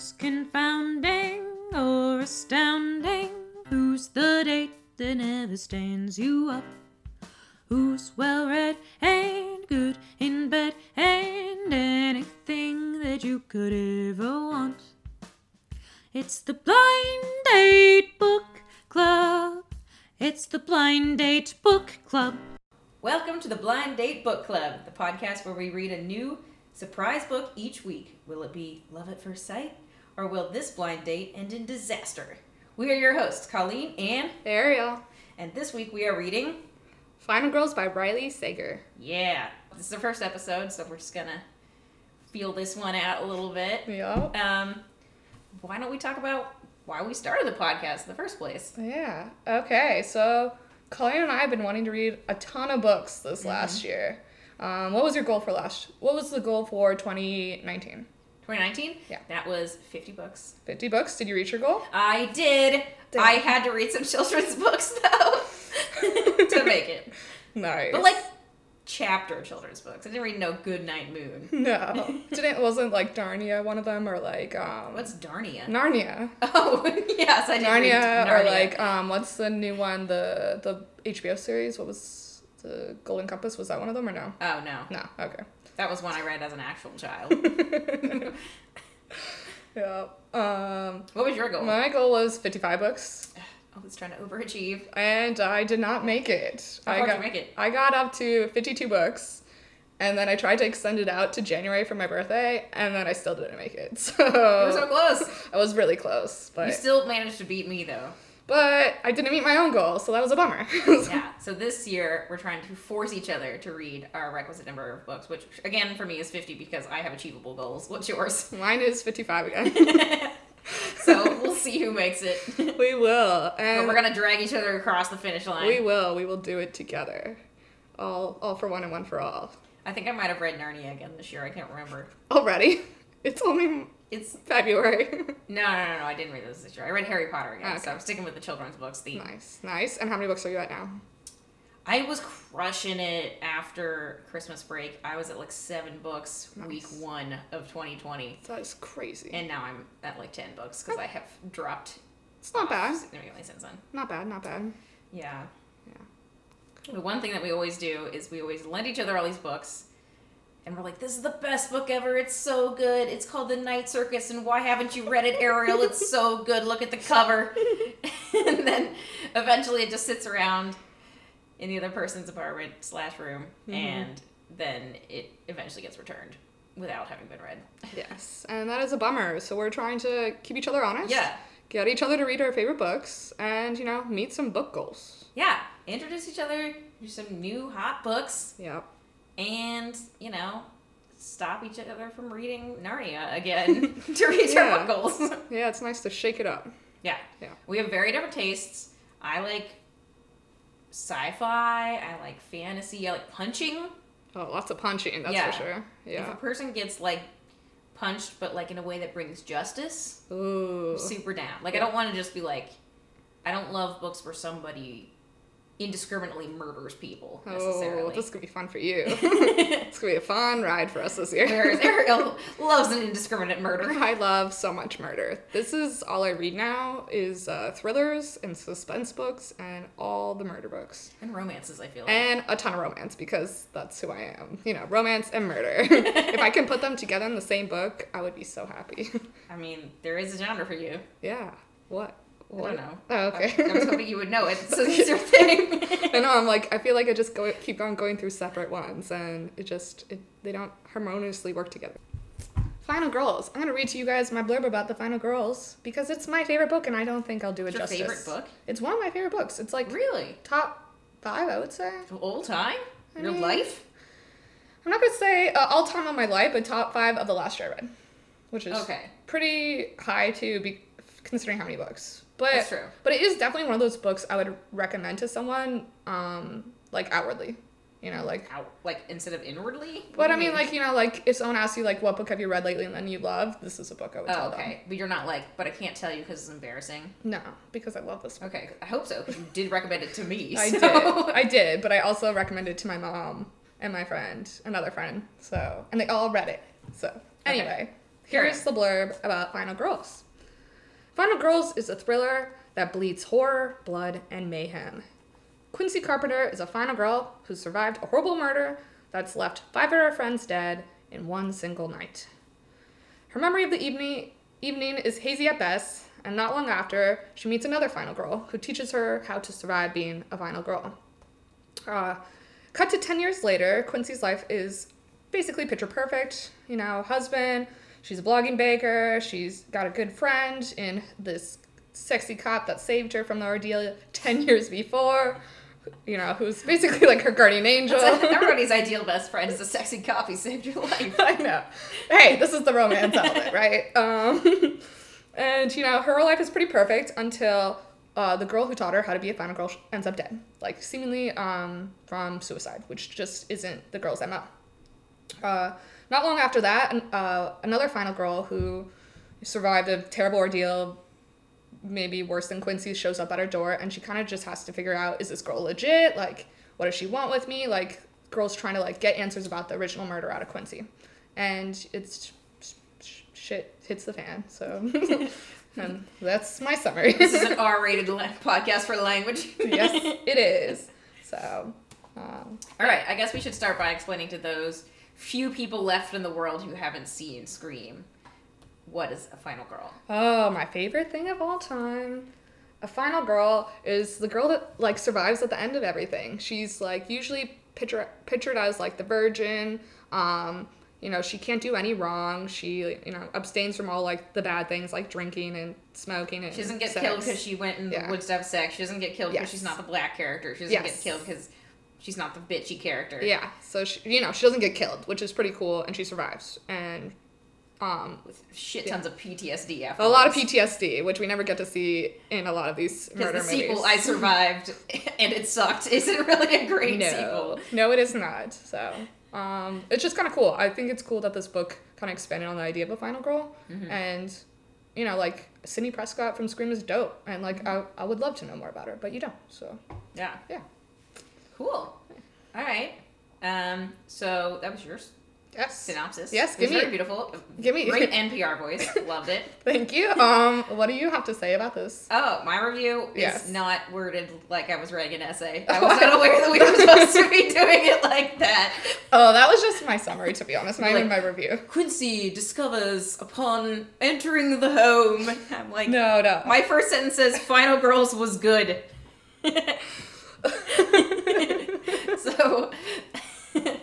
Confounding or astounding? Who's the date that never stands you up? Who's well read and good in bed and anything that you could ever want? It's the Blind Date Book Club. It's the Blind Date Book Club. Welcome to the Blind Date Book Club, the podcast where we read a new surprise book each week. Will it be love at first sight, or will this blind date end in disaster? We are your hosts, Colleen and Ariel. and this week we are reading. Final Girls by Riley Sager. Yeah, this is the first episode, so we're just gonna feel this one out a little bit. Yup. Um, why don't we talk about why we started the podcast in the first place? Yeah. Okay, so Colleen and I have been wanting to read a ton of books this last year. Um, what was your goal for last? What was the goal for 2019? 2019. Yeah. that was 50 books. 50 books. Did you reach your goal? I did. Damn. I had to read some children's books though to make it. Nice. But like chapter children's books. I didn't read no Good Night Moon. no, didn't wasn't like Narnia one of them or like um What's Darnia? Narnia. Oh yes, I did Narnia, Narnia. or like um what's the new one the the HBO series? What was the Golden Compass? Was that one of them or no? Oh no, No. Okay. That was one I read as an actual child. Yeah. Um, what was your goal? my goal was 55 books, I was trying to overachieve. and I did not make it. How I got, you make it? I got up to 52 books, and then I tried to extend it out to January for my birthday, and then I still didn't make it. So, You were so close. I was really close, but You still managed to beat me though. But I didn't meet my own goal, so that was a bummer. Yeah. So this year we're trying to force each other to read our requisite number of books, which again for me is 50 because I have achievable goals. What's yours? Mine is 55 again. so we'll see who makes it. we will, But and we're gonna drag each other across the finish line. we will. We will do it together. All, all for one and one for all. I think I might have read Narnia again this year. I can't remember. Already, it's only It's February. no, no, no, no. I didn't read this this year. I read Harry Potter again, Ah, so. I'm sticking with the children's books theme. Nice, nice. And how many books are you at now? I was crushing it after Christmas break. I was at like seven books week one of 2020, That is crazy. and now I'm at like 10 books because I have dropped it's not bad. significantly since then. Not bad. Not bad. Yeah. Yeah. The one thing that we always do is we always lend each other all these books. And we're like, this is the best book ever. It's so good. It's called The Night Circus. And why haven't you read it, Ariel? It's so good. Look at the cover. and then eventually it just sits around in the other person's apartment slash room. Mm-hmm. And then it eventually gets returned without having been read. Yes, and that is a bummer. So we're trying to keep each other honest. Yeah. Get each other to read our favorite books, and you know, meet some book goals. Yeah. Introduce each other to some new hot books. Yep. And you know stop each other from reading Narnia again to reach Yeah. our goals. Yeah, it's nice to shake it up. yeah, Yeah. we have very different tastes. I like sci-fi. I like fantasy. I like punching. Oh, lots of punching. That's Yeah. for sure. Yeah. If a person gets like punched, but like in a way that brings justice, Ooh. I'm super down. Like I don't want to just be like, I don't love books where somebody indiscriminately murders people Oh, this could be fun for you. it's gonna be a fun ride for us this year. Whereas Ariel loves an indiscriminate murder. I love so much murder. This is all I read now is uh, thrillers and suspense books and all the murder books. And romances, I feel like. And a ton of romance because that's who I am. You know, romance and murder. if I can put them together in the same book, I would be so happy. I mean, there is a genre for you. yeah. What? I don't know. Oh, okay. I, I was hoping you would know it. So it's your thing. I know. I'm like, I feel like I just go keep on going through separate ones, and it just it, they don't harmoniously work together. Final Girls. I'm gonna read to you guys my blurb about the Final Girls because it's my favorite book, and I don't think I'll do it It's your justice. favorite book? It's one of my favorite books. It's like really? top five, I would say. Old time? I Real mean- life? I'm not gonna say uh, all time of my life, but top five of the last year I read, which is Okay. pretty high to be considering how many books. But That's true. but it is definitely one of those books I would recommend to someone, um, like outwardly, you know, like. Out, like instead of inwardly? What But I you mean, like you know, like if someone asks you like, "What book have you read lately?" and then you love, this is a book I would Oh, tell okay. But you're not like, but I can't tell you because it's embarrassing. No, because I love this book. Okay, I hope so you did recommend it to me. I so- did, I did, but I also recommended it to my mom and my friend, another friend. So, and they all read it. So, anyway, Here's the blurb about Final Girls. Final Girls is a thriller that bleeds horror, blood, and mayhem. Quincy Carpenter is a final girl who survived a horrible murder that's left five of her friends dead in one single night. Her memory of the evening, evening is hazy at best, and not long after, she meets another final girl who teaches her how to survive being a final girl. Uh, cut to 10 years later, Quincy's life is basically picture perfect. You know, husband, she's a blogging baker, she's got a good friend in this sexy cop that saved her from the ordeal 10 years before. You know, who's basically like her guardian angel. Everybody's ideal best friend is a sexy cop who saved your life. I know. Hey, this is the romance element, right? Um, and you know, her life is pretty perfect until uh, the girl who taught her how to be a final girl ends up dead, like seemingly um, from suicide, which just isn't the girl's MO. Uh, not long after that, an- uh, another final girl who survived a terrible ordeal, maybe worse than Quincy, shows up at her door, and she kind of just has to figure out: is this girl legit? Like, what does she want with me? Like, girls trying to like get answers about the original murder out of Quincy, and it's shit hits the fan. So, that's my summary. This is an R-rated podcast for language. yes, it is. So, um, All right, I guess we should start by explaining to those few people left in the world who haven't seen Scream what is a final girl. Oh, my favorite thing of all time. A final girl is the girl that like survives at the end of everything. She's like usually picture, pictured as like the virgin. Um, you know, she can't do any wrong. She you know abstains from all like the bad things like drinking and smoking and She doesn't get sex. killed because she went in Yeah. the woods to have sex. She doesn't get killed because Yes. she's not the black character. She doesn't Yes. get killed because she's not the bitchy character. Yeah, so she, you know she doesn't get killed, which is pretty cool, and she survives. And um, With shit tons of PTSD after a lot of PTSD, which we never get to see in a lot of these murder the movies. sequel, I survived and it sucked, isn't really a great no, sequel. no, it is not. So um, it's just kind of cool. I think it's cool that this book kind of expanded on the idea of a final girl, Mm-hmm. and you know, like Sidney Prescott from Scream is dope, and like Mm-hmm. I, I would love to know more about her, but you don't. So Yeah. yeah, Cool. All right. Um. So that was yours yes, synopsis. Yes, It was give me- very beautiful. give me- great NPR voice. Loved it. Thank you. Um, what do you have to say about this? Oh, my review Yes. is not worded like I was writing an essay. I was not aware that we were supposed to be doing it like that. Oh, that was just my summary, to be honest, not even my review. Quincy discovers upon entering the home. I'm like, No, no. my first sentence says, "Final Girls was good." So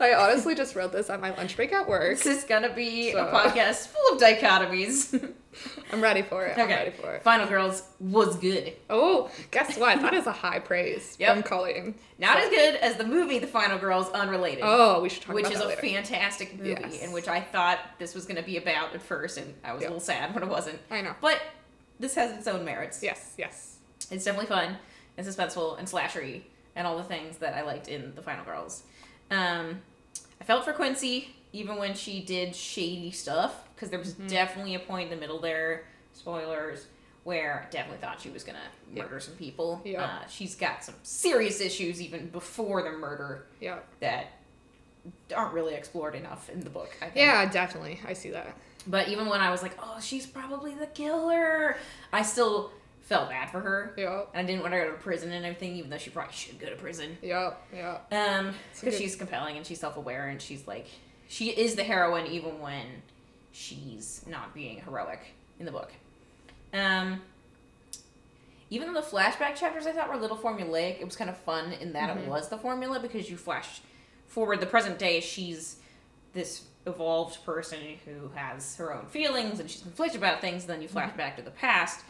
I honestly just wrote this at my lunch break at work. this is gonna be a podcast full of dichotomies. I'm ready for it. I'm okay, ready for it. Final Girls was good. Oh, guess what? That is a high praise Yep. from Colleen. Not So- as good as the movie The Final Girls Unrelated. Oh, we should talk which is a later. fantastic movie, Yes. in which I thought this was going to be about at first, and I was Yep. a little sad when it wasn't. I know. But this has its own merits. Yes, yes. It's definitely fun and suspenseful and slashery and all the things that I liked in The Final Girls. Um, I felt for Quincy even when she did shady stuff because there was Mm-hmm. definitely a point in the middle there, spoilers, where I definitely thought she was gonna murder some people. Yeah. Uh, she's got some serious issues even before the murder Yeah. that aren't really explored enough in the book. I think. Yeah, definitely. I see that. But even when I was like, oh, she's probably the killer, I still felt bad for her. Yeah. And I didn't want her to go to prison and everything, even though she probably should go to prison. Yeah. Yeah. Um, because she's compelling and she's self-aware and she's like, she is the heroine even when she's not being heroic in the book. Um, even though the flashback chapters I thought were a little formulaic, it was kind of fun in that it was the formula because you flash forward the present day. She's this evolved person who has her own feelings and she's conflicted about things. And then you flash back to the past,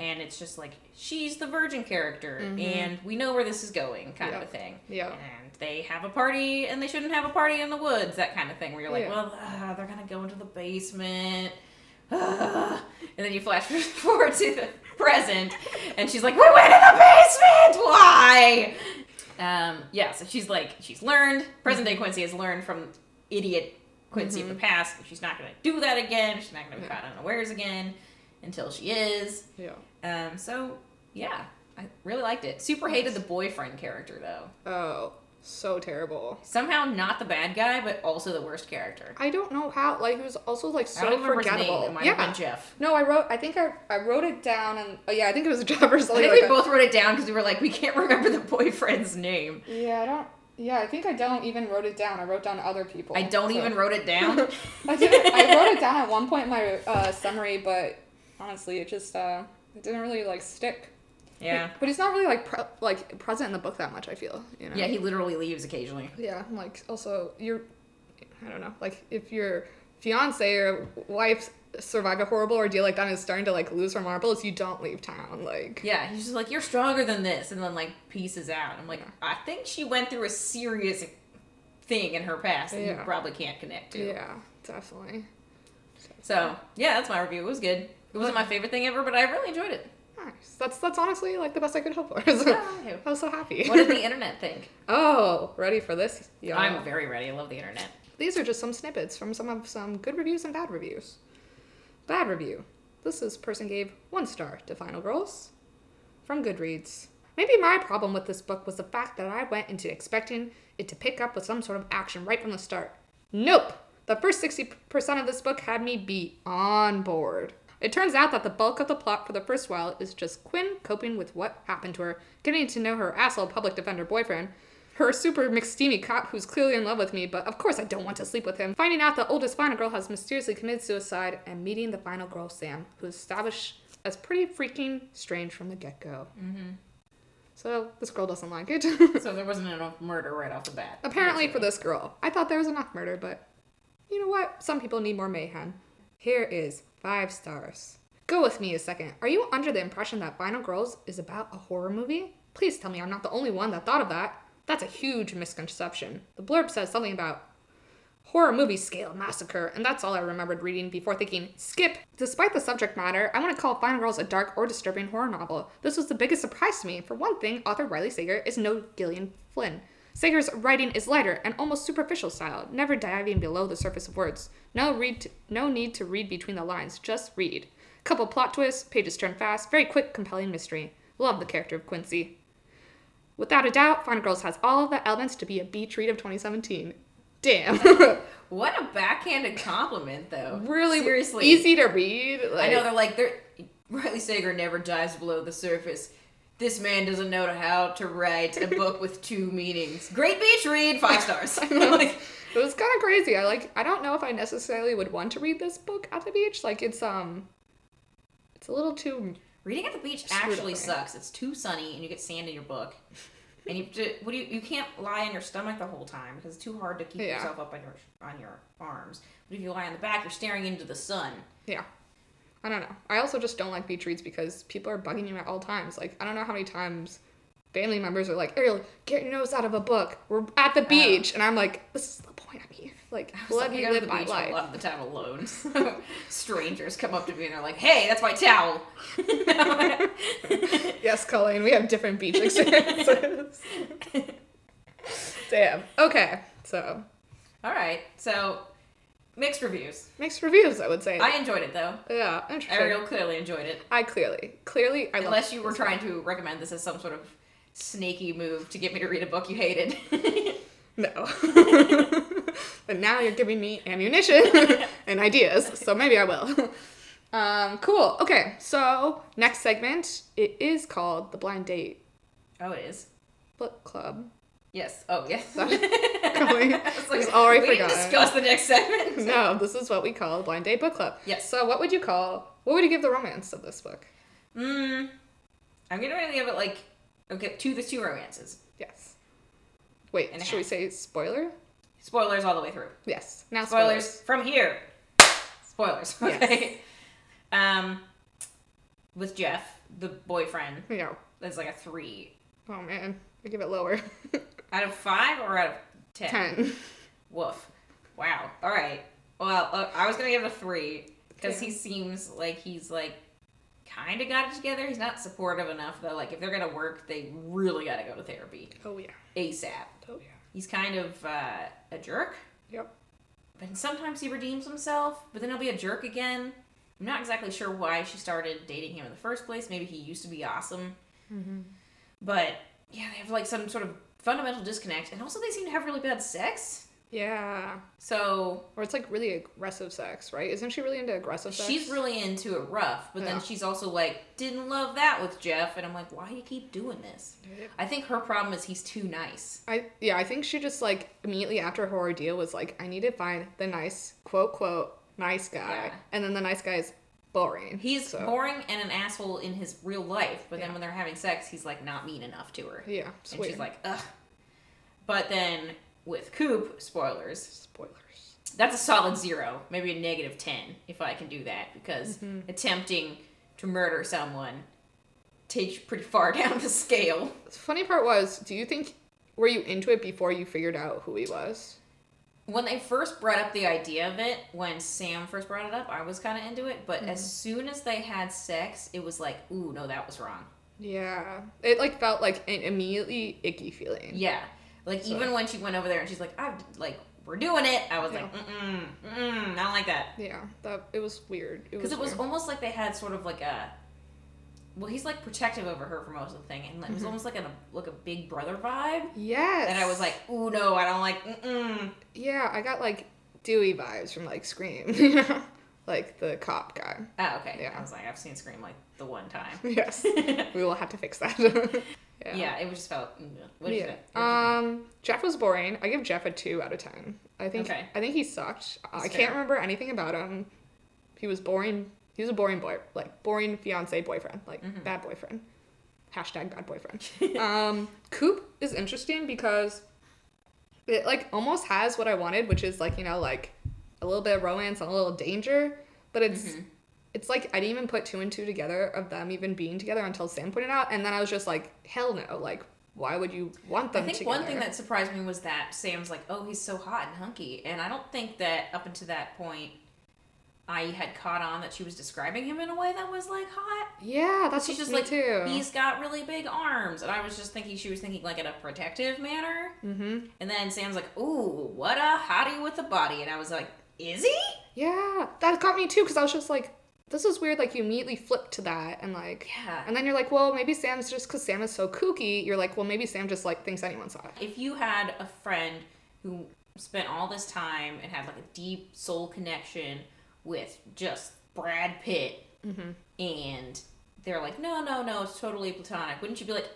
and it's just like she's the virgin character, and we know where this is going, kind of a thing. Yeah. And they have a party, and they shouldn't have a party in the woods, that kind of thing. Where you're like, Yeah. well, uh, they're gonna go into the basement. Ah. and then you flash forward to the present, and she's like, "We went in the basement. Why?" Um, yeah, so she's like, she's learned. Present day Quincy has learned from idiot Quincy of the past. She's not gonna do that again. She's not gonna be Yeah. caught unawares again until she is. Yeah. Um, so yeah, I really liked it. Super hated the boyfriend character though. Oh. So terrible. Somehow not the bad guy, but also the worst character. I don't know how. Like he was also like I don't so his forgettable. name. It might yeah. have been Jeff. No, I wrote. I think I I wrote it down and oh yeah, I think it was Jeff or I something think like we that. both wrote it down because we were like, we can't remember the boyfriend's name. Yeah, I don't. Yeah, I think I don't even wrote it down. I wrote down other people. I don't so- even wrote it down. I. I wrote it down at one point in my uh, summary, but honestly, it just uh, it didn't really like stick. yeah. But he's not really like pre- like present in the book that much. I feel. You know. Yeah, he literally leaves occasionally. Yeah. I'm Like also, you're. I don't know. Like if your fiance or wife survive a horrible ordeal like that and is starting to like lose her marbles, you don't leave town. Like. Yeah, he's just like, you're stronger than this, and then like pieces out. I'm like, Yeah. I think she went through a serious thing in her past that you probably can't connect to. Yeah, definitely. So yeah, that's my review. It was good. It wasn't my favorite thing ever, but I really enjoyed it. Nice. That's that's honestly like the best I could hope for. So, Yeah. I was so happy. What did the internet think? oh, ready for this? Yeah. I'm very ready. I love the internet. These are just some snippets from some of some good reviews and bad reviews. Bad review. This is person gave one star to Final Girls from Goodreads. Maybe my problem with this book was the fact that I went into expecting it to pick up with some sort of action right from the start. Nope. The first 60% of this book had me beat on board. It turns out that the bulk of the plot for the first while is just Quinn coping with what happened to her, getting to know her asshole public defender boyfriend, her super McSteamy cop who's clearly in love with me, but of course I don't want to sleep with him. Finding out the oldest final girl has mysteriously committed suicide, and meeting the final girl, Sam, who is established as pretty freaking strange from the get go. Mm-hmm. So this girl doesn't like it. So there wasn't enough murder right off the bat. Apparently for this girl. I thought there was enough murder, but you know what? Some people need more mayhem. Here is five stars. Go with me a second. Are you under the impression that Final Girls is about a horror movie? Please tell me I'm not the only one that thought of that. That's a huge misconception. The blurb says something about horror movie scale massacre, and that's all I remembered reading before thinking, skip. Despite the subject matter, I want to call Final Girls a dark or disturbing horror novel. This was the biggest surprise to me. For one thing, author Riley Sager is no Gillian Flynn. Sager's writing is lighter and almost superficial style, never diving below the surface of words. No read, t- no need to read between the lines, just read. Couple plot twists, pages turn fast, very quick, compelling mystery. Love the character of Quincy. Without a doubt, Final Girls has all of the elements to be a beach read of 2017. Damn. What a backhanded compliment, though. really seriously easy to read. I know they're like they're Riley Sager never dives below the surface. This man doesn't know how to write a book with two meanings. Great beach read, five stars. like, it was kind of crazy. I like. I don't know if I necessarily would want to read this book at the beach. Like it's um, it's a little too. reading at the beach actually sucks. It's too sunny and you get sand in your book. And you what do you you can't lie on your stomach the whole time because it's too hard to keep Yeah. yourself up on your on your arms. But if you lie on the back, you're staring into the sun. Yeah. I don't know. I also just don't like beach reads because people are bugging you at all times. Like I don't know how many times family members are like, Ariel, get your nose out of a book. We're at the beach, and I'm like, this is the point. I mean, like, let me I go to live my beach a life. lot of the time alone. So strangers come up to me and they're like, "Hey, that's my towel." Yes, Colleen, we have different beach experiences. Damn. Okay, so All right, so mixed reviews. mixed reviews, I would say. I enjoyed it though. yeah, interesting. Ariel clearly enjoyed it. I clearly, clearly, I Unless you were trying to recommend this as some sort of snaky move to get me to read a book you hated. No. but now you're giving me ammunition and ideas, so maybe I will. Um, cool. Okay, so next segment, it is called the Blind Date oh, it is. Book Club. Yes. Oh, yes. Going- I was Just already we didn't discuss the next segment. No, this is what we call the Blind Date Book Club. Yes. So what would you call, what would you give the romance of this book? Mm, I'm gonna really give it like okay, two. There's two romances. Yes. Wait, And should we say spoiler? Spoilers all the way through. Yes. Now Spoilers, spoilers. from here. Spoilers. Yes. Okay. Um, with Jeff, the boyfriend, Yeah. there's like a three Oh man, I give it lower. out of five or out of ten. Ten. Woof. Wow. All right. Well, uh, I was gonna give it a three because he seems like he's like kind of got it together. He's not supportive enough though. Like if they're gonna work, they really got to go to therapy Oh yeah. ASAP. Oh yeah. He's kind of uh, a jerk, Yep. but sometimes he redeems himself. But then he'll be a jerk again. I'm not exactly sure why she started dating him in the first place. Maybe he used to be awesome. Mm-hmm. But yeah, they have like some sort of fundamental disconnect, and also they seem to have really bad sex. Yeah. So Or it's like really aggressive sex, right? Isn't she really into aggressive sex? she's really into it rough, but Yeah. then she's also like, didn't love that with Jeff, and I'm like, why do you keep doing this? I think her problem is he's too nice. I yeah, I think she just like immediately after her ordeal was like, I need to find the nice quote quote nice guy, Yeah. and then the nice guy is boring. He's so, boring and an asshole in his real life, but then when they're having sex, he's like not mean enough to her. Yeah, and she's like, ugh. But then with Coop, spoilers, spoilers. that's a solid zero, maybe a negative 10 if I can do that, because Mm-hmm. attempting to murder someone takes you pretty far down the scale. The funny part was, do you think were you into it before you figured out who he was? When they first brought up the idea of it, when Sam first brought it up, I was kind of into it, but Mm-hmm. as soon as they had sex, it was like, ooh, no, that was wrong. Yeah, it like felt like an immediately icky feeling. Yeah. Like, So- even when she went over there and she's like, I've, like, we're doing it, I was Yeah. like, mm-mm, mm-mm, I don't like that. Yeah, that it was weird. It Because was it was almost like they had sort of like a. Well, he's like protective over her for most of the thing, and it was almost like a like a big brother vibe. yes. And I was like, ooh, no, I don't like. Mm-mm. yeah, I got like Dewey vibes from like Scream, you know, like the cop guy. Oh, okay. Yeah. I was like, I've seen Scream like the one time. Yes, we will have to fix that. yeah. yeah. it just felt. mm, What you yeah. you think? Um, Jeff was boring. I give Jeff a two out of ten. I think. Okay. I think he sucked. I That's can't remember anything about him. He was boring. He was a boring boy, like boring fiance boyfriend, like Mm-hmm. bad boyfriend. Hashtag bad boyfriend. um, Coop is interesting because it like almost has what I wanted, which is like you know like a little bit of romance and a little danger, but it's. Mm-hmm. It's like I didn't even put two and two together of them even being together until Sam pointed out, and then I was just like, hell no! Like, why would you want them? I think together? one thing that surprised me was that Sam's like, oh, he's so hot and hunky. And I don't think that up until that point, I had caught on that she was describing him in a way that was like hot. Yeah, that's She's just like, too. he's got really big arms. And I was just thinking, she was thinking like in a protective manner. Mm-hmm. And then Sam's like, ooh, what a hottie with a body. And I was like, is he? Yeah, that got me too because I was just like, this is weird. Like you immediately flip to that and like, Yeah. and then you're like, well, maybe Sam's just because Sam is so kooky. You're like, well, maybe Sam just like thinks anyone's hot. If you had a friend who spent all this time and had like a deep soul connection with just Brad Pitt, Mm-hmm. and they're like, no, no, no, it's totally platonic, wouldn't you be like,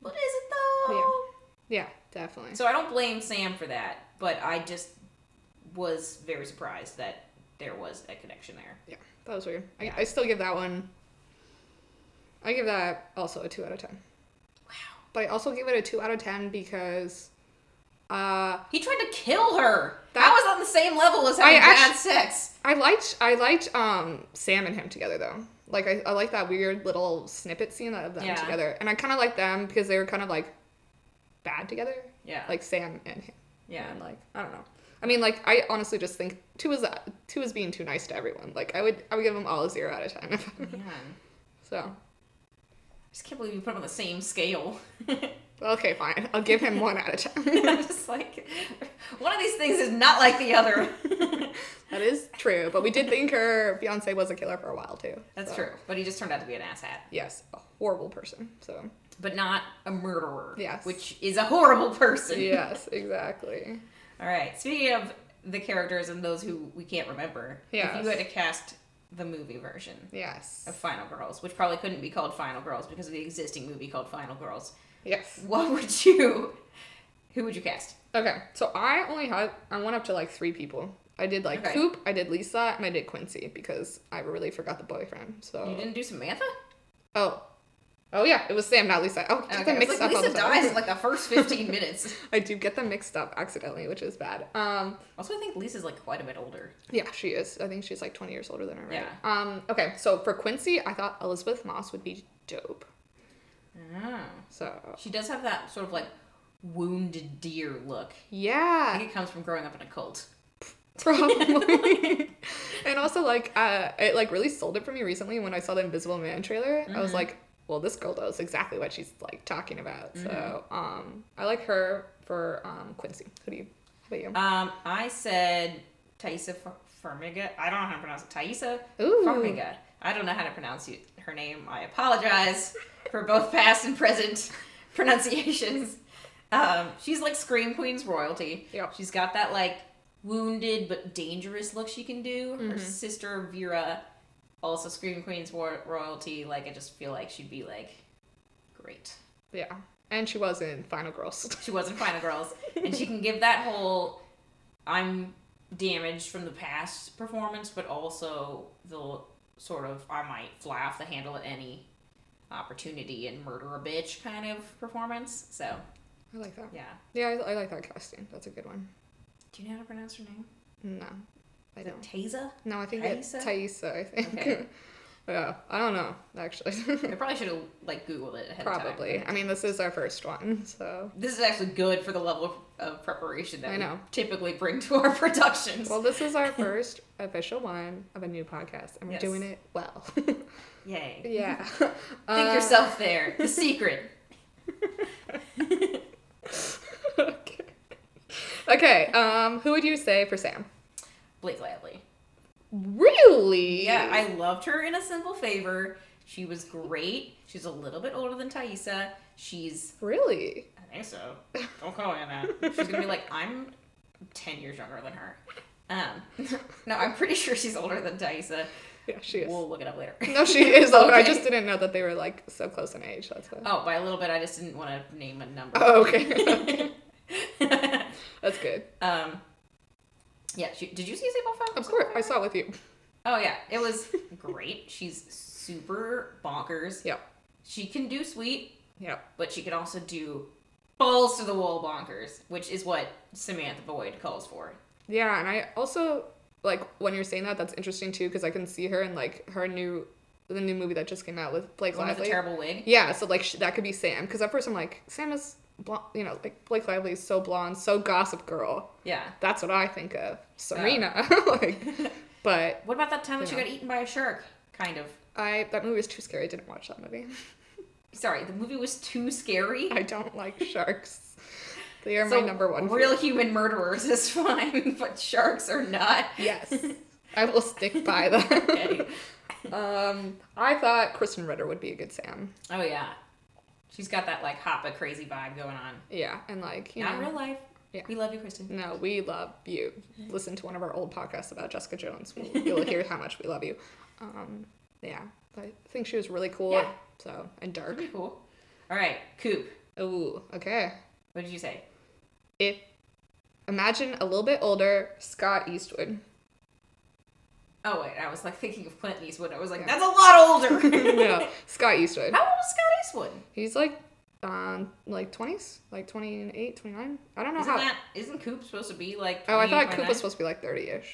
what is it though? Yeah. Yeah, definitely. So I don't blame Sam for that, but I just was very surprised that there was a connection there. yeah, that was weird. I, I still give that one. I give that also a two out of ten. Wow. But I also give it a two out of ten because, uh, He tried to kill her. That- That was on the same level as having I bad sex. I liked I liked um Sam and him together though. Like I, I like that weird little snippet scene of them Yeah. together, and I kind of like them because they were kind of like bad together, Yeah. like Sam and him. yeah. And like I don't know. I mean, like I honestly just think two is two is being too nice to everyone. Like I would I would give them all a zero out of ten. Man. so I just can't believe you put them on the same scale. okay, fine. I'll give him one out of ten. I'm just like, one of these things is not like the other. that is true, but we did think her fiance was a killer for a while too. That's so, true. But he just turned out to be an asshat. Yes, a horrible person. So But not a murderer. Yes. Which is a horrible person. yes, exactly. All right. Speaking of the characters and those who we can't remember, yes. if you had to cast the movie version Yes. of Final Girls, which probably couldn't be called Final Girls because of the existing movie called Final Girls, Yes. what would you? Who would you cast? Okay, so I only had I went up to like three people. I did like Okay. Coop, I did Lisa, and I did Quincy because I really forgot the boyfriend. So You didn't do Samantha? oh, oh yeah, it was Sam, not Lisa. Oh, get Okay. them I was mixed like, up all Lisa dies in like the first 15 minutes. I do get them mixed up accidentally, which is bad. Um, Also, I think Lisa's like quite a bit older. yeah, she is. I think she's like twenty years older than her. Right? Yeah. Um. Okay, so for Quincy, I thought Elizabeth Moss would be dope. Oh. So She does have that sort of like wounded deer look. I yeah, think it comes from growing up in a cult. probably. and also like uh, it like really sold it for me recently when I saw the Invisible Man trailer. I Mm-hmm. was like, well, this girl knows exactly what she's like talking about. So Mm-hmm. um, I like her for um Quincy. Who do you? How about you? Um, I said Taissa Farmiga. I don't know how to pronounce it. Taissa Ooh. Farmiga. I don't know how to pronounce you, her name. I apologize for both past and present pronunciations. Um, she's like Scream Queen's royalty. Yep. She's got that like wounded but dangerous look she can do. Her Mhm. sister Vera, also Scream Queen's ro- royalty. Like I just feel like she'd be like great. Yeah. And she was in Final Girls. She was in Final Girls, and she can give that whole I'm damaged from the past performance, but also the sort of I might fly off the handle at any opportunity and murder a bitch kind of performance. So I like that. yeah. Yeah, I, I like that casting. That's a good one. Do you know how to pronounce her name? No, I don't. Taza? No, I think it's? Thaisa, I think. Okay. yeah, I don't know, actually. I probably should have like Googled it ahead Probably. of time. I mean, this is our first one, so. This is actually good for the level of, of preparation that I we know. typically bring to our productions. Well, this is our first official one of a new podcast, and we're Yes. doing it well. Yay. yeah. Think Uh, yourself there. The secret. okay. Okay. Um, who would you say for Sam? Blake Lively. Really? Yeah, I loved her in A Simple Favor. She was great. She's a little bit older than Thaisa. She's, Really? I think so. Don't call me on that. She's gonna be like, I'm 10 years younger than her. Um, no, I'm pretty sure she's older than Thaisa. Yeah, she is. We'll look it up later. No, she is. older. I just didn't know that they were like so close in age. That's why. Oh, by a little bit, I just didn't want to name a number. Oh, okay. That's good. um, yeah, she, did you see Simple Favor? Of course, I saw it with you. Oh yeah, it was great. She's super bonkers. Yep. She can do sweet, Yep. but she can also do balls to the wall bonkers, which is what Samantha Boyd calls for. Yeah, and I also like when you're saying that. That's interesting too because I can see her in like her new the new movie that just came out with Blake One with the terrible wig. Yeah, so like sh- that could be Sam because at first I'm like Sam is blonde, you know, like Blake Lively is so blonde, so gossip girl. Yeah. That's what I think of. Serena, like, but What about that time that she got eaten by a shark? Kind of. I that movie was too scary. I didn't watch that movie. Sorry, the movie was too scary. I don't like sharks. They are so my number one. Real human murderers is fine, but sharks are not. Yes, I will stick by that. Okay. Um, I thought Krysten Ritter would be a good Sam. Oh yeah. She's got that like hot but crazy vibe going on. Yeah, and like you Not know, real life. Yeah. We love you, Krysten. no, we love you. Listen to one of our old podcasts about Jessica Jones. We'll- You'll hear how much we love you. Um, yeah, I think she was really cool. Yeah. So and dark. Pretty cool. All right, Coop. Ooh, okay. What did you say? If imagine a little bit older Scott Eastwood. Oh wait, I was like thinking of Clint Eastwood. I was like, Yeah. that's a lot older. no, Scott Eastwood. How old is Scott Eastwood? He's like um like 20s, like 28, 29. I don't know Isn't how. that isn't Coop supposed to be like? oh, I 28, thought Coop was supposed to be like 30ish.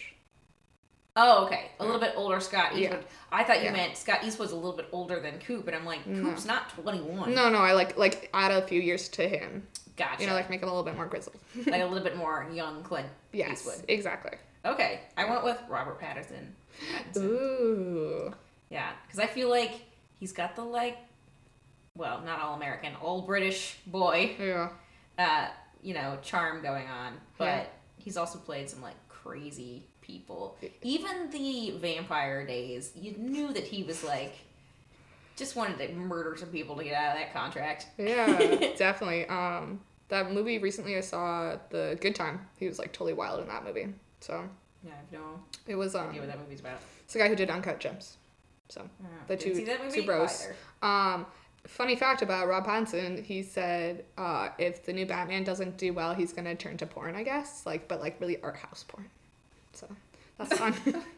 Oh, okay, a little bit older Scott Yeah. Eastwood. I thought you Yeah. meant Scott Eastwood's a little bit older than Coop, and I'm like, No. Coop's not 21. No, no, I like like add a few years to him. Gotcha. You know, like make him a little bit more grizzled. like a little bit more young Clint yes, Eastwood. exactly. Okay, I went with Robert Patterson. Pattinson. Ooh. Yeah, because I feel like he's got the like, well, not all American, all British boy, Yeah. uh, you know, charm going on, but Yeah. he's also played some like crazy people. Even the vampire days, you knew that he was like, just wanted to murder some people to get out of that contract. Yeah, definitely. Um, that movie recently I saw the Good Time. He was like totally wild in that movie. So Yeah, I have no it was um, idea what that movie's about. it's the guy who did Uncut Gems. So Uh, The two- see that movie two bros. either. Um, funny fact about Rob Pattinson, he said uh, if the new Batman doesn't do well, he's gonna turn to porn, I guess. Like, but like really art house porn. So that's fun.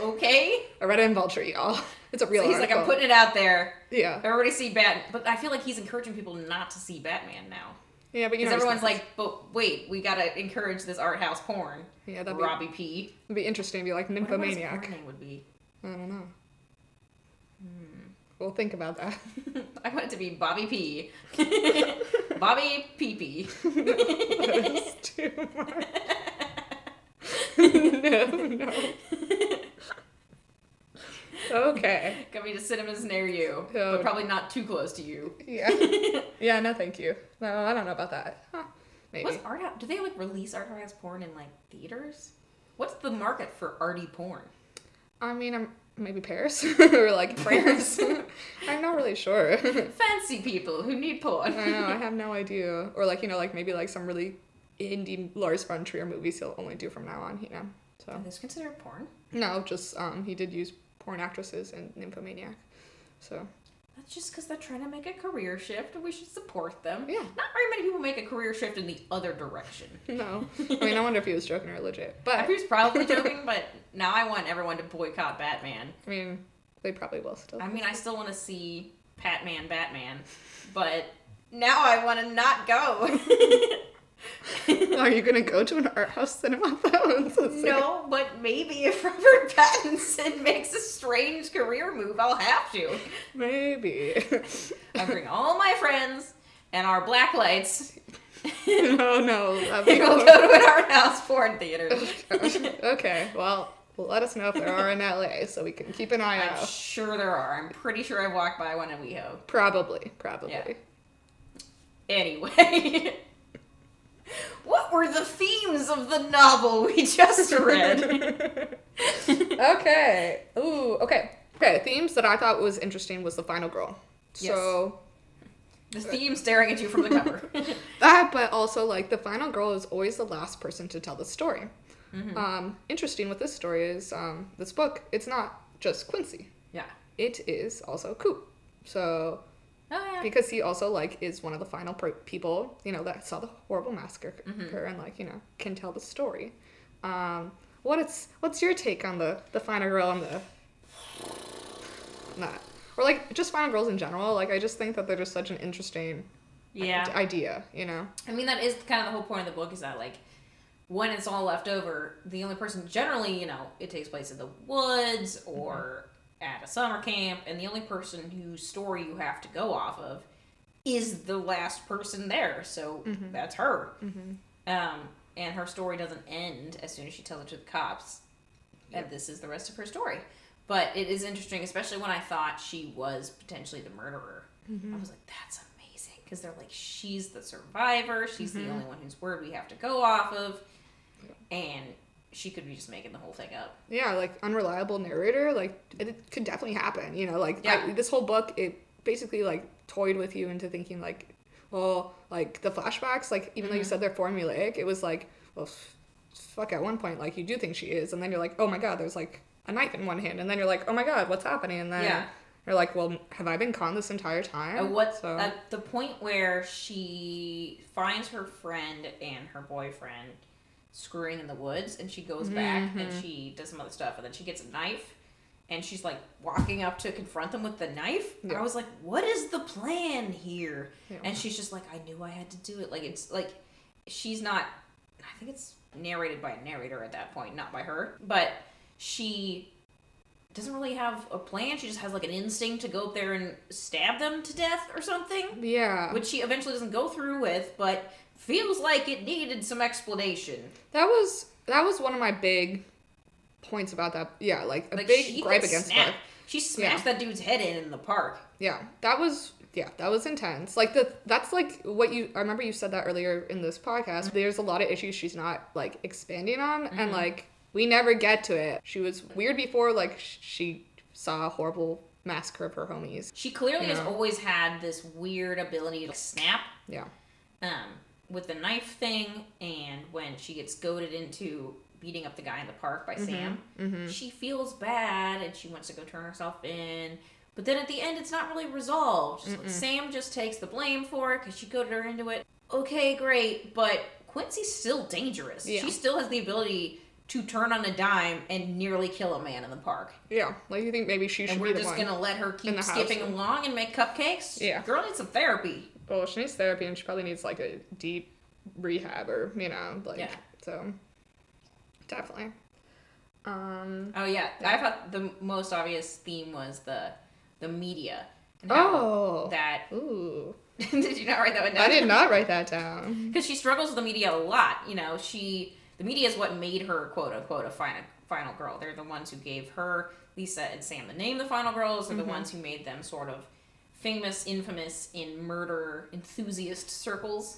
Okay, I read it in Vulture, y'all. It's a real. so he's like, I'm putting it out there. Yeah, Everybody see Bat, but I feel like he's encouraging people not to see Batman now. Yeah, but you Because know, everyone's like, but wait, we gotta encourage this art house porn. yeah, that'd be, Robbie P. it'd be interesting to be like I wonder what his nymphomaniac. name would be. I don't know. Hmm. We'll think about that. I want it to be Bobby P. Bobby Pee Pee. that is too much. no, no. Okay. Got me to cinemas near you, Oh. but probably not too close to you. Yeah. Yeah, no, thank you. No, I don't know about that. Huh. Maybe. What's art house? Do they like release art house porn in like theaters? What's the market for arty porn? I mean, I'm maybe Paris or like France. I'm not really sure. Fancy people who need porn. I know. I have no idea. Or like you know, like maybe like some really indie Lars von Trier movies he'll only do from now on. You know. So Are those considered porn? no, just um, he did use porn actresses and Nymphomaniac. So That's just because they're trying to make a career shift, and we should support them. Yeah. Not very many people make a career shift in the other direction. no, I mean I wonder if he was joking or legit, but was probably joking, but now I want everyone to boycott Batman. I mean they probably will still. I mean, I still want to see Batman, Batman, but now I want to not go. Are you gonna go to an art house cinema though? Like- no, but maybe if Robert Pattinson makes a strange career move, I'll have to. Maybe. I bring all my friends and our black lights, oh, no, no. and we'll go to an art house porn theater. okay, well, let us know if there are in LA so we can keep an eye I'm out. sure there are. I'm pretty sure I've walked by one in WeHo. Probably, probably. Yeah. Anyway. What were the themes of the novel we just read? okay. Ooh, okay. Okay, themes that I thought was interesting was the final girl. So the theme staring at you from the cover. that, but also like the final girl is always the last person to tell the story. Um, interesting with this story is um, this book. It's not just Quincy. yeah. It is also Coop. So Oh yeah. because he also like is one of the final per- people you know that saw the horrible massacre Mm-hmm. occur and like you know can tell the story. Um, what it's what's your take on the the final girl and the not or like just final girls in general? Like I just think that they're just such an interesting Yeah. idea. You know. I mean, that is kind of the whole point of the book is that, like, when it's all left over, the only person generally, you know, it takes place in the woods or at a summer camp, and the only person whose story you have to go off of is the last person there. So mm-hmm. that's her. Mm-hmm. Um, and her story doesn't end as soon as she tells it to the cops. And this is the rest of her story. But it is interesting, especially when I thought she was potentially the murderer. Mm-hmm. I was like, that's amazing. Because they're like, she's the survivor. She's the only one whose word we have to go off of. And she could be just making the whole thing up. Yeah, like unreliable narrator, like it, could definitely happen. You know, like Yeah. I, this whole book, it basically like toyed with you into thinking like, well, like the flashbacks, like even though you said they're formulaic, it was like, well, f- fuck. At one point, like you do think she is, and then you're like, oh my god, there's like a knife in one hand, and then you're like, oh my god, what's happening? And then Yeah. you're like, well, have I been conned this entire time? Uh, what So at the point where she finds her friend and her boyfriend screwing in the woods, and she goes back and mm-hmm. she does some other stuff, and then she gets a knife, and she's like walking up to confront them with the knife. Yeah. I was like, "What is the plan here?" Yeah. And she's just like, "I knew I had to do it." Like it's like she's not. I think it's narrated by a narrator at that point, not by her, but she doesn't really have a plan. She just has like an instinct to go up there and stab them to death or something, yeah, which she eventually doesn't go through with, but feels like it needed some explanation. that was that was one of my big points about that. Yeah, like a Like big gripe against snap. that. She smashed that dude's head in in the park. Yeah, that was yeah, that was intense. Like the that's like what you I remember you said that earlier in this podcast. There's a lot of issues she's not like expanding on and like we never get to it. She was weird before like she saw a horrible massacre of her homies. She clearly has always had this weird ability to snap Yeah. um, with the knife thing, and when she gets goaded into beating up the guy in the park by mm-hmm. Sam, mm-hmm. she feels bad and she wants to go turn herself in. But then at the end, it's not really resolved. Just like, Sam just takes the blame for it because she goaded her into it. Okay, great, but Quincy's still dangerous. Yeah. She still has the ability to turn on a dime and nearly kill a man in the park. Yeah. Like you think maybe she And should we're be just gonna let her keep the house. skipping along and make cupcakes? Yeah. Girl needs some therapy. Well, she needs therapy and she probably needs like a deep rehab or you know like Yeah. so definitely. Um. Oh yeah, I thought the most obvious theme was the the media. Oh. that Ooh. did you not write that one down? I did not write that down. because she struggles with the media a lot. You know, she the media is what made her quote unquote a final final girl. They're the ones who gave her Lisa and Sam the name the final girls. They're the ones who made them sort of famous, infamous in murder enthusiast circles.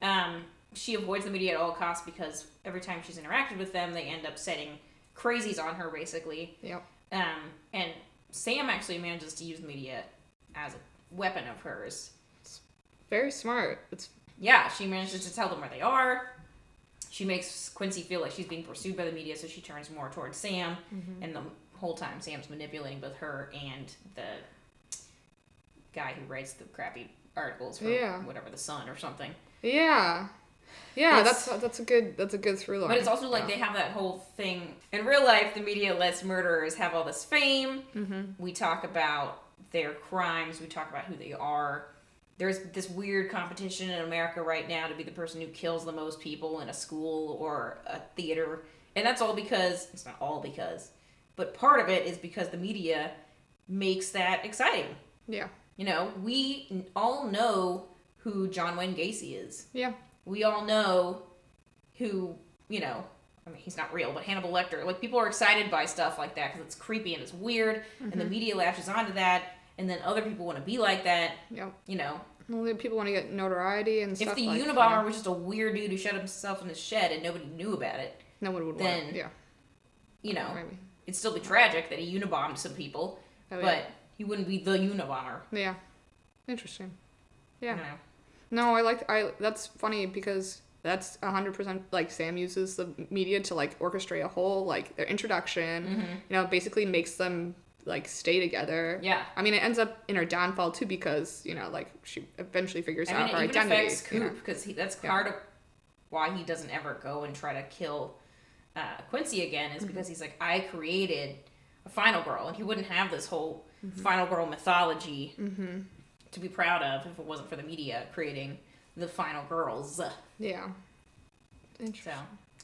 Um, she avoids the media at all costs because every time she's interacted with them, they end up setting crazies on her, basically. Yep. Um, and Sam actually manages to use media as a weapon of hers. It's Very smart. It's Yeah, she manages to tell them where they are. She makes Quincy feel like she's being pursued by the media, so she turns more towards Sam. Mm-hmm. And the whole time, Sam's manipulating both her and the guy who writes the crappy articles for Yeah. whatever the Sun or something. yeah. Yeah, It's- that's that's a good that's a good through line. But it's also like yeah. they have that whole thing in real life. The media lets murderers have all this fame. Mm-hmm. We talk about their crimes. We talk about who they are. There's this weird competition in America right now to be the person who kills the most people in a school or a theater, and that's all because it's not all because, but part of it is because the media makes that exciting. Yeah. You know, we all know who John Wayne Gacy is Yeah. we all know who you know i mean he's not real but hannibal lecter like people are excited by stuff like that because it's creepy and it's weird and the mm-hmm. media latches onto that and then other people want to be like that Yeah. you know Only people want to get notoriety and stuff. if the like unabomber was just a weird dude who shut himself in his shed and nobody knew about it no one would then- want. it. Yeah. you know Maybe. it'd still be tragic that he unibombed some people Oh, but yeah. He wouldn't be the unabomber Yeah. Interesting. Yeah. you know? No, I like I that's funny because that's hundred percent like Sam uses the media to like orchestrate a whole like their introduction. Mm-hmm. You know, basically makes them like stay together. yeah I mean, it ends up in her downfall too because you know, like she eventually figures I out mean, her it even identity. affects you know? Because that's Yeah. part of why he doesn't ever go and try to kill uh, Quincy again Mm-hmm. is because he's like, I created a final girl, and he wouldn't have this whole Mm-hmm. final girl mythology to be proud of if it wasn't for the media creating the final girls. Yeah. Interesting.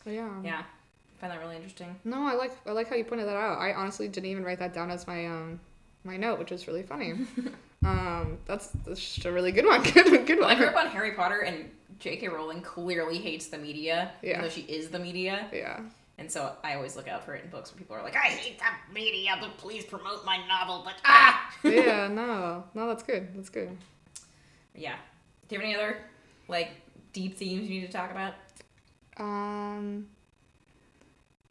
Yeah. yeah, I find that really interesting. No, I like I like how you pointed that out. I honestly didn't even write that down as my um my note, which is really funny. um, that's, that's just a really good one. Good, good one. I grew up on Harry Potter, and J.K. Rowling clearly hates the media, Yeah. even though she is the media. Yeah. And so I always look out for it in books where people are like, I hate that media, but please promote my novel, but ah! yeah. No. No, that's good. That's good. yeah. Do you have any other, like, deep themes you need to talk about? Um.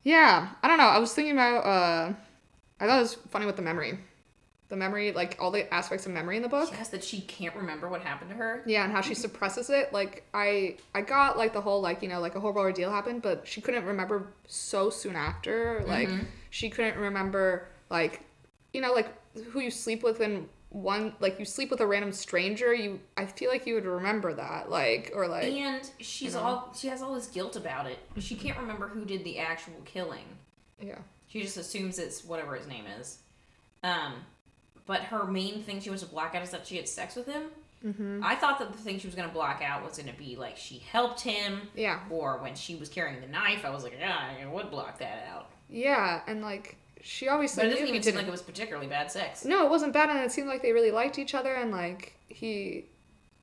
Yeah, I don't know. I was thinking about. Uh, I thought it was funny with the memory, the memory, like all the aspects of memory in the book. Yes, that she can't remember what happened to her. Yeah, and how she suppresses it. Like I, I got like the whole like you know like a horrible ordeal happened, but she couldn't remember so soon after. Like she couldn't remember like, you know like who you sleep with and one like you sleep with a random stranger. You I feel like you would remember that like or like And she's You know? all, she has all this guilt about it. She can't remember who did the actual killing. yeah She just assumes it's whatever his name is. Um, but her main thing she wants to block out is that she had sex with him. Mm-hmm. I thought that the thing she was going to block out was going to be like she helped him, yeah or when she was carrying the knife. I was like, yeah, I would block that out. yeah and like she obviously But it he even seem didn't- like it was particularly bad sex. No, it wasn't bad, and it seemed like they really liked each other, and like he,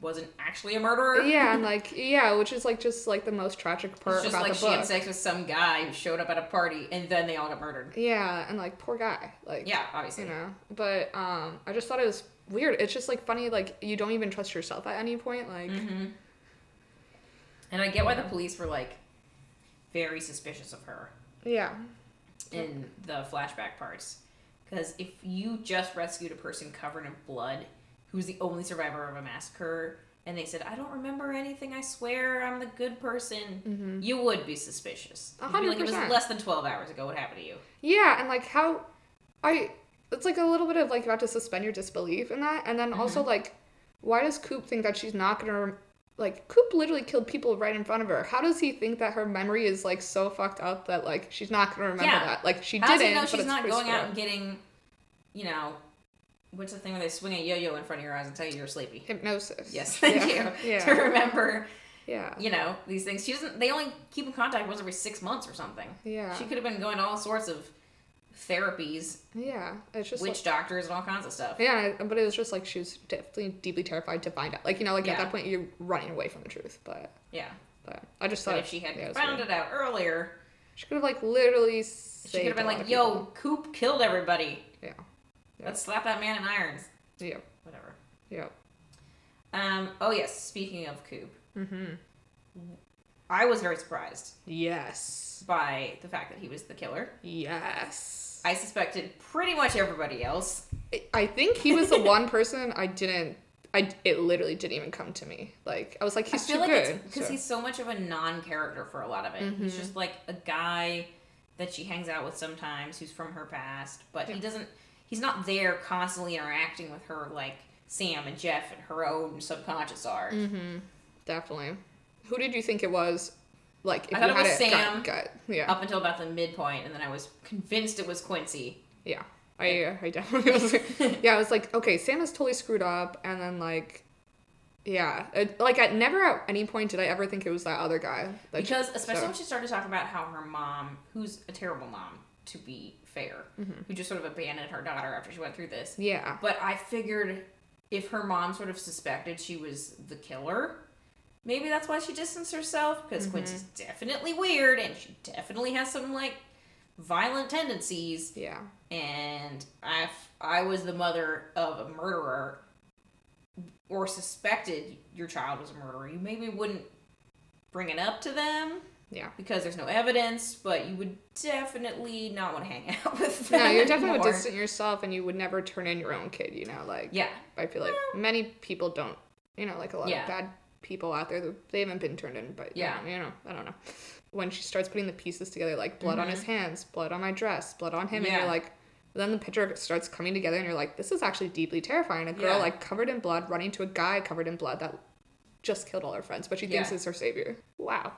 Wasn't actually a murderer. yeah, and like yeah, which is like just like the most tragic part It's just about like the she book. had sex with some guy who showed up at a party and then they all got murdered. Yeah, and like poor guy, like Yeah, obviously. you know. But um, I just thought it was weird. It's just like funny, like you don't even trust yourself at any point, like Mm-hmm. And I get why the police were like very suspicious of her yeah, in the flashback parts. Because if you just rescued a person covered in blood who's the only survivor of a massacre, and they said, I don't remember anything, I swear, I'm the good person, you would be suspicious. A You'd be like, it was less than 12 hours ago, what happened to you? yeah, and like how I, it's like a little bit of like you have to suspend your disbelief in that, and then also Mm-hmm. like, why does Coop think that she's not gonna? Like Coop literally killed people right in front of her. How does he think that her memory is like so fucked up that like she's not gonna remember Yeah. that? Like she How does didn't. he know but she's not going out and getting, you know, what's the thing where they swing a yo-yo in front of your eyes and tell you you're sleepy? hypnosis. Yes, thank yeah. you. Yeah. To remember, Yeah. you know, these things. She doesn't. They only keep in contact once every six months or something. Yeah. She could have been going to all sorts of therapies, Yeah. It's just witch doctors, and all kinds of stuff. yeah, but it was just like she was definitely deeply terrified to find out. Like you know, like Yeah. at that point you're running away from the truth. But Yeah. but I just But thought if she had yeah, found it out earlier, she could have like literally. she could have been like, "Yo, Coop killed everybody. Yeah. Yeah. Let's slap that man in irons." Yeah. Whatever. Yeah. Um. Oh yes. Speaking of Coop, Mm-hmm. I was very surprised Yes. by the fact that he was the killer. Yes. I suspected pretty much everybody else. I- think he was the one person I didn't. I it literally didn't even come to me. Like I was like, he's I feel too like good. because so- he's so much of a non-character for a lot of it. Mm-hmm. He's just like a guy that she hangs out with sometimes, who's from her past, but he doesn't. He's not there constantly interacting with her like Sam and Jeff and her own subconscious are. Mm-hmm. definitely. Who did you think it was? Like if I thought you it had was it Sam. gut, yeah, Up until about the midpoint, and then I was convinced it was Quincy. yeah. I I definitely was. yeah, I was like, okay, Sam is totally screwed up, and then like. Yeah, it, like at never at any point did I ever think it was that other guy. that she- Because especially so- when she started talking about how her mom, who's a terrible mom, to be fair, mm-hmm. who just sort of abandoned her daughter after she went through this. yeah, But I figured if her mom sort of suspected she was the killer, maybe that's why she distanced herself. Because Quincy's mm-hmm. definitely weird and she definitely has some like violent tendencies. yeah, And I, if I was the mother of a murderer or suspected your child was a murderer, you maybe wouldn't bring it up to them yeah. because there's no evidence, but you would definitely not want to hang out with them. No, you're definitely distance yourself, and you would never turn in your own kid. You know, like Yeah. I feel like many people don't. You know, like a lot Yeah. of bad people out there, they haven't been turned in. But Yeah. yeah, you know, I don't know. When she starts putting the pieces together, like blood on his hands, blood on my dress, blood on him, and Mm-hmm. You're like. Then the picture starts coming together, and you're like, "This is actually deeply terrifying." A girl Yeah. like covered in blood running to a guy covered in blood that just killed all her friends, but she thinks Yeah. is her savior. Wow,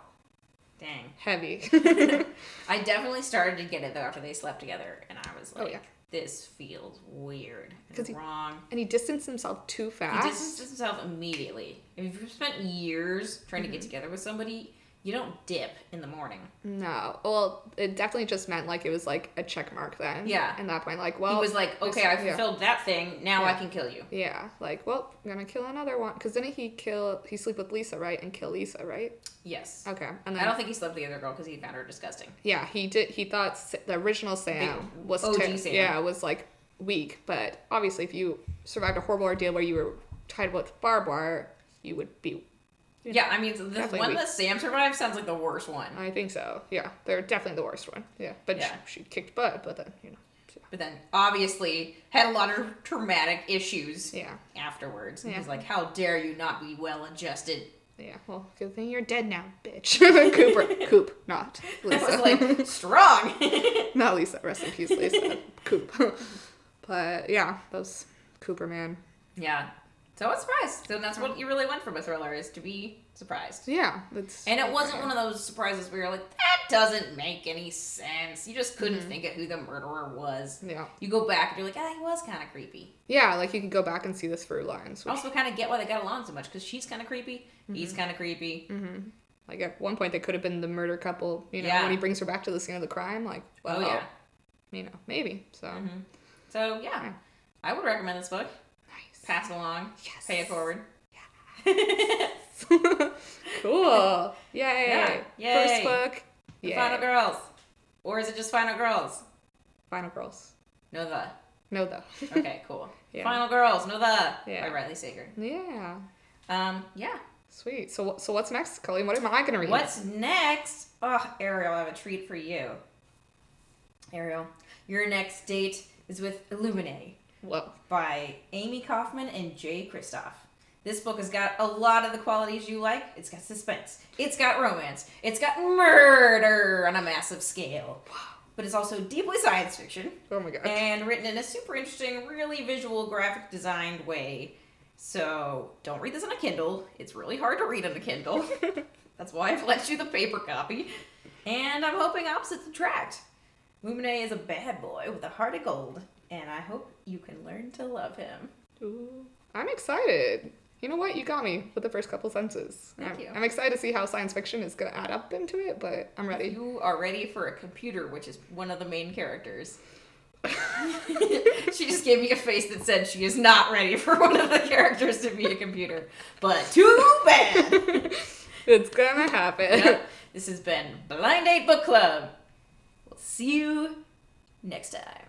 Dang. heavy. I definitely started to get it though after they slept together, and I was Oh, like, yeah. "This feels weird he- wrong." and he distanced himself too fast. He distanced himself immediately. If you've spent years trying to get Mm-hmm. together with somebody, you don't dip in the morning. No. Well, it definitely just meant like it was like a check mark then. Yeah. And that point, like, well, he was like, "Okay, I yeah. fulfilled that thing. Now I can kill you." Yeah, like, well, I'm gonna kill another one. Because didn't he kill? He sleep with Lisa, right? And kill Lisa, right? Yes. Okay. And I don't think he slept with the other girl because he found her disgusting. yeah, he did. He thought the original Sam was OG ter- Sam. yeah was like weak, but obviously, if you survived a horrible ordeal where you were tied with barbed wire, you would be. Yeah, I mean, the one weak. that Sam survived sounds like the worst one. I think so. Yeah, they're definitely the worst one. Yeah, but Yeah. She, she kicked butt. But then you know. But then obviously had a lot of traumatic issues Yeah. afterwards. And Yeah. he's like, How dare you not be well adjusted? Yeah, well, good thing you're dead now, bitch. Cooper. Coop, not I Lisa. was like, strong. not Lisa. Rest in peace, Lisa. Coop. but yeah, those Cooper man. yeah. So I was surprised. So that's what you really want from a thriller is to be surprised. Yeah, it's. And it wasn't one of those surprises where you're like, that doesn't make any sense. You just couldn't mm-hmm. think of who the murderer was. Yeah, You go back and you're like, ah, he was kind of creepy. yeah, like you could go back and see the through lines. I Which, also kind of get why they got along so much because she's kind of creepy. He's mm-hmm. kind of creepy. Mm-hmm. like at one point, they could have been the murder couple. You know, Yeah. when he brings her back to the scene of the crime, like, oh, well, oh, yeah. you know, maybe. So So, yeah. Yeah. I would recommend this book. Pass it along. Yes. Pay it forward. Yeah. cool. Yay. Yeah. First book. The Yay. Final Girls. Or is it just Final Girls? Final girls. No, the. No, the. Okay, cool. Yeah. Final Girls. No, the. Yeah. By Riley Sager. yeah. Um, yeah. Sweet. So, so what's next, Colleen? What am I gonna read? What's next? Oh, Ariel, I have a treat for you. Ariel, your next date is with Illuminae Whoa. by Amie Kaufman and Jay Kristoff. This book has got a lot of the qualities you like. It's got suspense. It's got romance. It's got murder on a massive scale. But it's also deeply science fiction Oh my god. and written in a super interesting, really visual, graphic designed way. So don't read this on a Kindle. It's really hard to read on a Kindle. That's why I've lent you the paper copy. And I'm hoping opposites attract. Lumine is a bad boy with a heart of gold, and I hope you can learn to love him. Ooh. I'm excited. You know what? You got me with the first couple sentences. Thank I'm, you. I'm excited to see how science fiction is going to add up into it, but I'm ready. You are ready for a computer, which is one of the main characters. she just gave me a face that said she is not ready for one of the characters to be a computer. But too bad! It's gonna happen. Yep. This has been Blind Date Book Club. We'll see you next time.